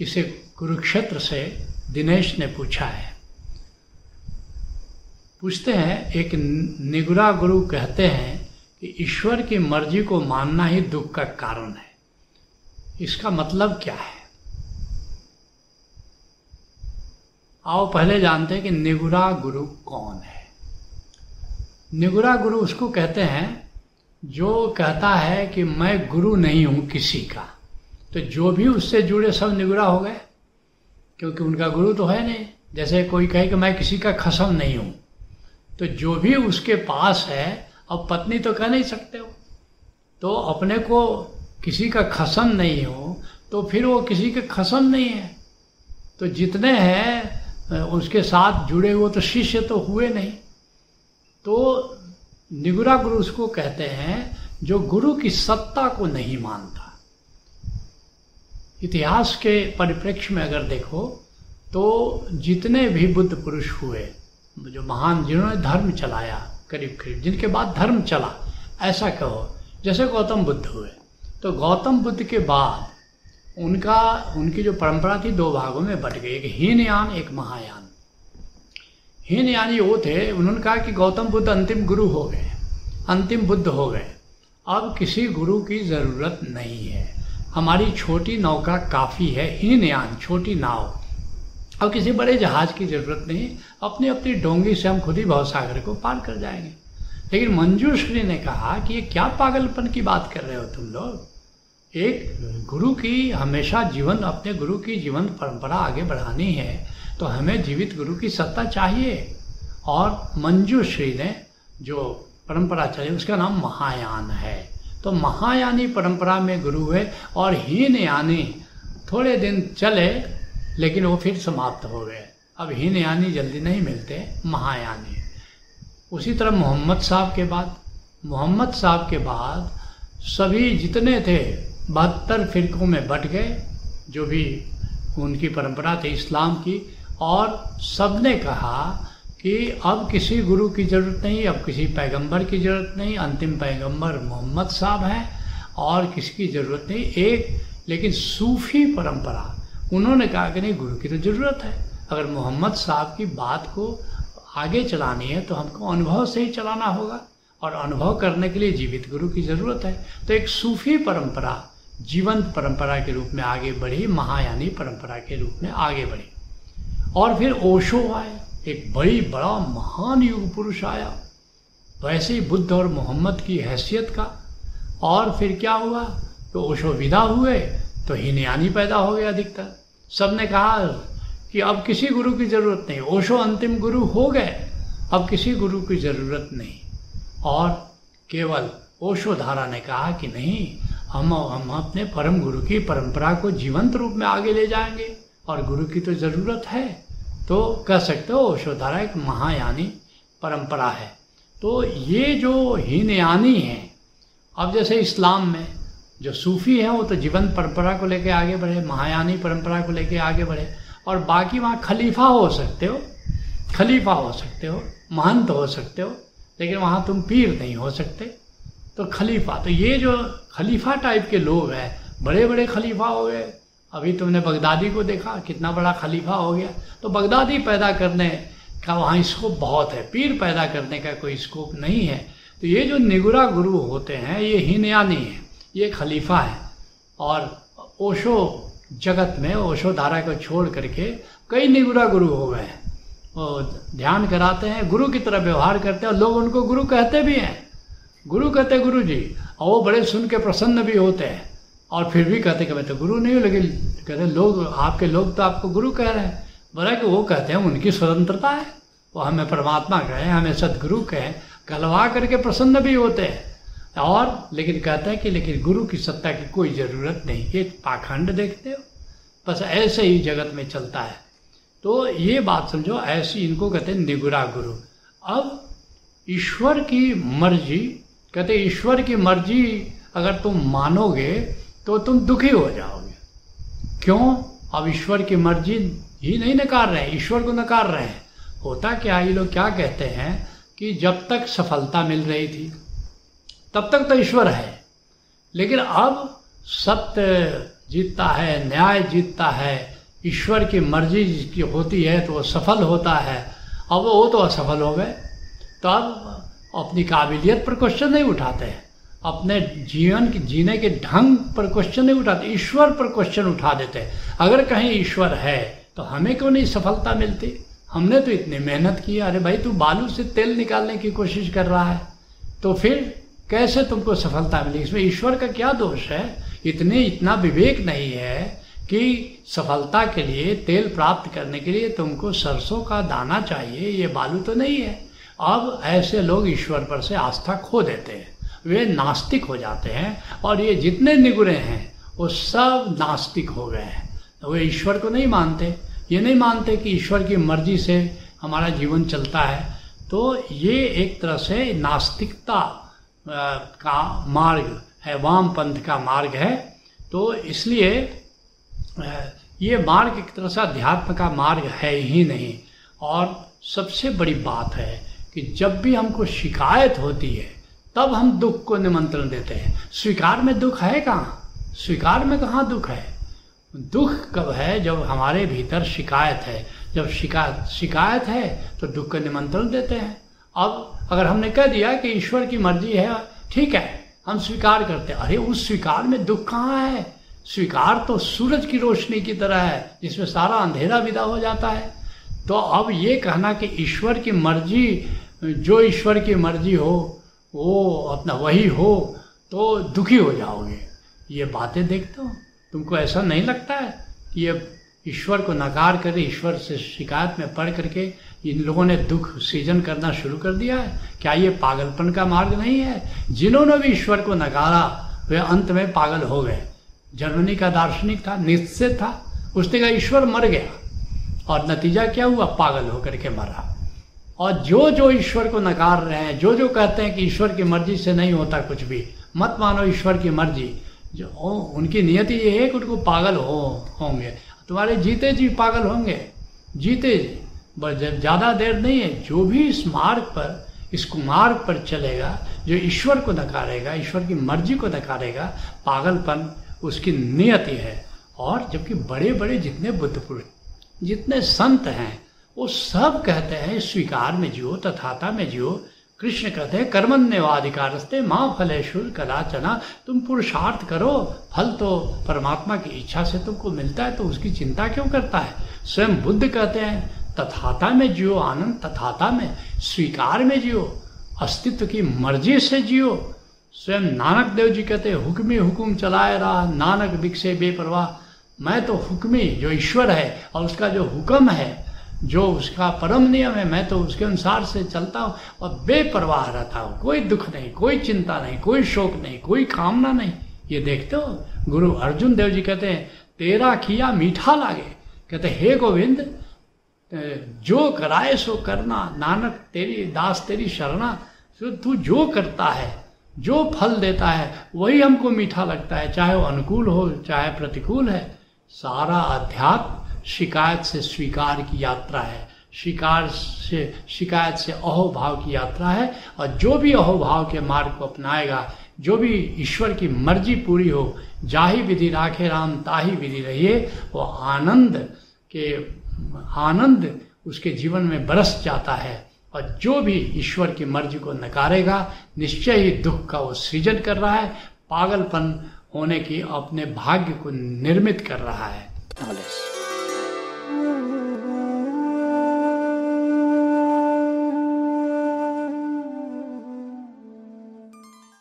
इसे कुरुक्षेत्र से दिनेश ने पूछा है। पूछते हैं, एक निगुरा गुरु कहते हैं कि ईश्वर की मर्ज़ी को मानना ही दुख का कारण है। इसका मतलब क्या है? आओ पहले जानते हैं कि निगुरा गुरु कौन है। निगुरा गुरु उसको कहते हैं, जो कहता है कि मैं गुरु नहीं हूँ किसी का। तो जो भी उससे जुड़े सब निगुरा हो गए, क्योंकि उनका गुरु तो है नहीं। जैसे कोई कहे कि मैं किसी का खसम नहीं हूँ तो जो भी उसके पास है, अब पत्नी तो कह नहीं सकते हो। तो अपने को किसी का खसम नहीं हो तो फिर वो किसी के खसम नहीं है। तो जितने हैं उसके साथ जुड़े हुए तो शिष्य तो हुए नहीं। तो निगुरा गुरु उसको कहते हैं, जो गुरु की सत्ता को नहीं मानता। इतिहास के परिप्रेक्ष्य में अगर देखो तो जितने भी बुद्ध पुरुष हुए, जो महान, जिन्होंने धर्म चलाया, करीब करीब, जिनके बाद धर्म चला, ऐसा कहो, जैसे गौतम बुद्ध हुए तो गौतम बुद्ध के बाद उनका, उनकी जो परंपरा थी, दो भागों में बट गई, एक हीनयान, एक महायान। हीनयानी वो थे, उन्होंने कहा कि गौतम बुद्ध अंतिम गुरु हो गए, अंतिम बुद्ध हो गए। अब किसी गुरु की ज़रूरत नहीं है। हमारी छोटी नौका काफ़ी है हीनयान छोटी नाव। अब किसी बड़े जहाज़ की ज़रूरत नहीं अपनी अपनी डोंगी से हम खुद ही भव सागर को पार कर जाएँगे। लेकिन मंजूश्री ने कहा कि ये क्या पागलपन की बात कर रहे हो तुम लोग? एक गुरु की हमेशा जीवन, अपने गुरु की जीवन परंपरा आगे बढ़ानी है तो हमें जीवित गुरु की सत्ता चाहिए। और मंजूश्री ने जो परंपरा चली, उसका नाम महायान है। तो महायानी परंपरा में गुरु हुए और हीन यानी थोड़े दिन चले, लेकिन वो फिर समाप्त हो गए। अब हीन यानी जल्दी नहीं मिलते, महायानी। उसी तरह मोहम्मद साहब के बाद, मोहम्मद साहब के बाद सभी जितने थे, बहत्तर फिरकों में बट गए, जो भी उनकी परंपरा थी इस्लाम की, और सबने कहा कि अब किसी गुरु की ज़रूरत नहीं, अब किसी पैगंबर की ज़रूरत नहीं, अंतिम पैगंबर मोहम्मद साहब हैं और किसी की ज़रूरत नहीं, एक लेकिन सूफी परंपरा। उन्होंने कहा कि नहीं, गुरु की तो ज़रूरत है। अगर मोहम्मद साहब की बात को आगे चलानी है तो हमको अनुभव से ही चलाना होगा और अनुभव करने के लिए जीवित गुरु की ज़रूरत है। तो एक सूफी परंपरा, जीवंत परंपरा के रूप में आगे बढ़ी, महायानी परंपरा के रूप में आगे बढ़ी। और फिर ओशो आए। एक बड़ी, बड़ा, महान युग पुरुष आया। वैसे ही बुद्ध और मोहम्मद की हैसियत का। और फिर क्या हुआ? तो ओशो विदा हुए तो हीनयानी पैदा हो गया अधिकतर। सबने कहा कि अब किसी गुरु की ज़रूरत नहीं। ओशो अंतिम गुरु हो गए, अब किसी गुरु की ज़रूरत नहीं। और केवल ओशो धारा ने कहा कि नहीं, हम हम अपने परम गुरु की परंपरा को जीवंत रूप में आगे ले जाएँगे। और गुरु की तो ज़रूरत है। तो कह सकते हो ओशोधारा एक महायानी परंपरा है। तो ये जो हीनयानी है, अब जैसे इस्लाम में जो सूफी हैं, वो तो जीवन परंपरा को लेके आगे बढ़े, महायानी परंपरा को लेके आगे बढ़े, और बाकी वहाँ खलीफा हो सकते हो, खलीफा हो सकते हो, महंत हो सकते हो, लेकिन वहाँ तुम पीर नहीं हो सकते। तो खलीफा तो ये जो खलीफा टाइप के लोग हैं बड़े बड़े खलीफा हो गए अभी तुमने बगदादी को देखा, कितना बड़ा खलीफा हो गया। तो बगदादी पैदा करने का वहाँ स्कोप बहुत है, पीर पैदा करने का कोई स्कोप नहीं है। तो ये जो निगुरा गुरु होते हैं, ये हीनयानी है, ये खलीफा है। और ओशो जगत में, ओशो धारा को छोड़ करके कई निगुरा गुरु हो गए हैं। ध्यान कराते हैं, गुरु की तरह व्यवहार करते हैं और लोग उनको गुरु कहते भी हैं। गुरु कहते गुरु जी और वो बड़े सुन के प्रसन्न भी होते हैं। और फिर भी कहते कि मैं तो गुरु नहीं हूँ, लेकिन कहते लोग, आपके लोग तो आपको गुरु कह रहे हैं। बोला कि वो कहते हैं, उनकी स्वतंत्रता है। वो हमें परमात्मा कहें, हमें सदगुरु कहें, गलवा करके प्रसन्न भी होते हैं। और, लेकिन कहते हैं कि, लेकिन गुरु की सत्ता की कोई ज़रूरत नहीं। ये पाखंड देखते हो। बस ऐसे ही जगत में चलता है। तो ये बात समझो, ऐसी इनको कहते हैं निगुरा गुरु। अब ईश्वर की मर्ज़ी, कहते ईश्वर की मर्ज़ी अगर तुम मानोगे तो तुम दुखी हो जाओगे। क्यों? अब ईश्वर की मर्ज़ी ही नहीं नकार रहे, ईश्वर को नकार रहे हैं। होता क्या, ये लोग क्या कहते हैं कि जब तक सफलता मिल रही थी, तब तक तो ईश्वर है। लेकिन अब सत्य जीतता है, न्याय जीतता है, ईश्वर की मर्ज़ी जिसकी होती है तो वो सफल होता है। अब वो तो असफल हो गए। तो अब अपनी काबिलियत पर क्वेश्चन नहीं उठाते हैं। अपने जीवन के, जीने के ढंग पर क्वेश्चन नहीं उठाते, ईश्वर पर क्वेश्चन उठा देते हैं। अगर कहीं ईश्वर है तो हमें क्यों नहीं सफलता मिलती? हमने तो इतनी मेहनत की, अरे भाई, तू बालू से तेल निकालने की कोशिश कर रहा है तो फिर कैसे तुमको सफलता मिली? इसमें ईश्वर का क्या दोष है? इतने, इतना विवेक नहीं है कि सफलता के लिए, तेल प्राप्त करने के लिए तुमको सरसों का दाना चाहिए, ये बालू तो नहीं है। अब ऐसे लोग ईश्वर पर से आस्था खो देते हैं। वे नास्तिक हो जाते हैं और ये जितने निगुरे हैं, वो सब नास्तिक हो गए हैं। तो वे ईश्वर को नहीं मानते। ये नहीं मानते कि ईश्वर की मर्ज़ी से हमारा जीवन चलता है। तो ये एक तरह से नास्तिकता का मार्ग है वाम पंथ का मार्ग है। तो इसलिए ये मार्ग एक तरह से अध्यात्म का मार्ग है ही नहीं। और सबसे बड़ी बात है कि जब भी हमको शिकायत होती है तब हम दुख को निमंत्रण देते हैं। स्वीकार में दुख है कहाँ? स्वीकार में कहाँ दुख है? दुख कब है जब हमारे भीतर शिकायत है? जब शिकायत शिकायत है तो दुख का निमंत्रण देते हैं। अब अगर हमने कह दिया कि ईश्वर की मर्ज़ी है, ठीक है, हम स्वीकार करते हैं। अरे, उस स्वीकार में दुख कहाँ है? स्वीकार तो सूरज की रोशनी की तरह है, जिसमें सारा अंधेरा विदा हो जाता है। तो अब ये कहना कि ईश्वर की मर्ज़ी, जो ईश्वर की मर्ज़ी हो वो अपना वही हो तो दुखी हो जाओगे। ये बातें देखते हो। तुमको ऐसा नहीं लगता है कि ये ईश्वर को नकार कर, ईश्वर से शिकायत में पढ़ करके इन लोगों ने दुख सृजन करना शुरू कर दिया है? क्या ये पागलपन का मार्ग नहीं है? जिन्होंने भी ईश्वर को नकारा, वे अंत में पागल हो गए। जर्मनी का दार्शनिक था, निश्चित था। उसने कहा, ईश्वर मर गया। और नतीजा क्या हुआ? पागल होकर के मरा। और जो जो ईश्वर को नकार रहे हैं जो जो कहते हैं कि ईश्वर की मर्ज़ी से नहीं होता कुछ भी मत मानो ईश्वर की मर्ज़ी। जो ओ, उनकी नियति ये है कि उनको पागल हो होंगे। तुम्हारे जीते जी पागल होंगे। जीते जी। बस ज़्यादा देर नहीं है जो भी इस मार्ग पर इस कुमार्ग पर चलेगा जो ईश्वर को नकारेगा ईश्वर की मर्ज़ी को नकारेगा पागलपन उसकी नियति है और जबकि बड़े बड़े जितने बुद्ध पुरुष जितने संत हैं वो सब कहते हैं, स्वीकार में जियो, तथाता में जियो। कृष्ण कहते हैं, कर्मण्यवाधिकारस्ते माँ फलेश्वर कदाचना। तुम पुरुषार्थ करो, फल तो परमात्मा की इच्छा से तुमको मिलता है तो उसकी चिंता क्यों करता है? स्वयं बुद्ध कहते हैं, तथाता में जियो, आनंद तथाता में, स्वीकार में जियो, अस्तित्व की मर्ज़ी से जियो। स्वयं नानक देव जी कहते हैं, हुक्मी हुक्म चलाए रहा, नानक विकसे बेपरवाह। मैं तो हुक्मी, जो ईश्वर है, और उसका जो हुक्म है जो उसका परम नियम है, मैं तो उसके अनुसार से चलता हूँ और बेपरवाह रहता हूँ। कोई दुख नहीं, कोई चिंता नहीं, कोई शोक नहीं, कोई कामना नहीं। ये देखते हो, गुरु अर्जुन देव जी कहते हैं, तेरा किया मीठा लागे। कहते, हे गोविंद जो कराए सो करना। नानक, तेरी दास, तेरी शरणा तो तू जो करता है, जो फल देता है, वही हमको मीठा लगता है। चाहे वो अनुकूल हो, चाहे प्रतिकूल है। सारा अध्यात्म शिकायत से स्वीकार की यात्रा है। शिकार से, शिकायत से अहोभाव की यात्रा है और जो भी अहोभाव के मार्ग को अपनाएगा, जो भी ईश्वर की मर्ज़ी पूरी हो, जाही विधि राखे राम, ताही विधि रहिए, वो आनंद के, आनंद उसके जीवन में बरस जाता है और जो भी ईश्वर की मर्ज़ी को नकारेगा, निश्चय ही दुख का वो सृजन कर रहा है, पागलपन होने की अपने भाग्य को निर्मित कर रहा है।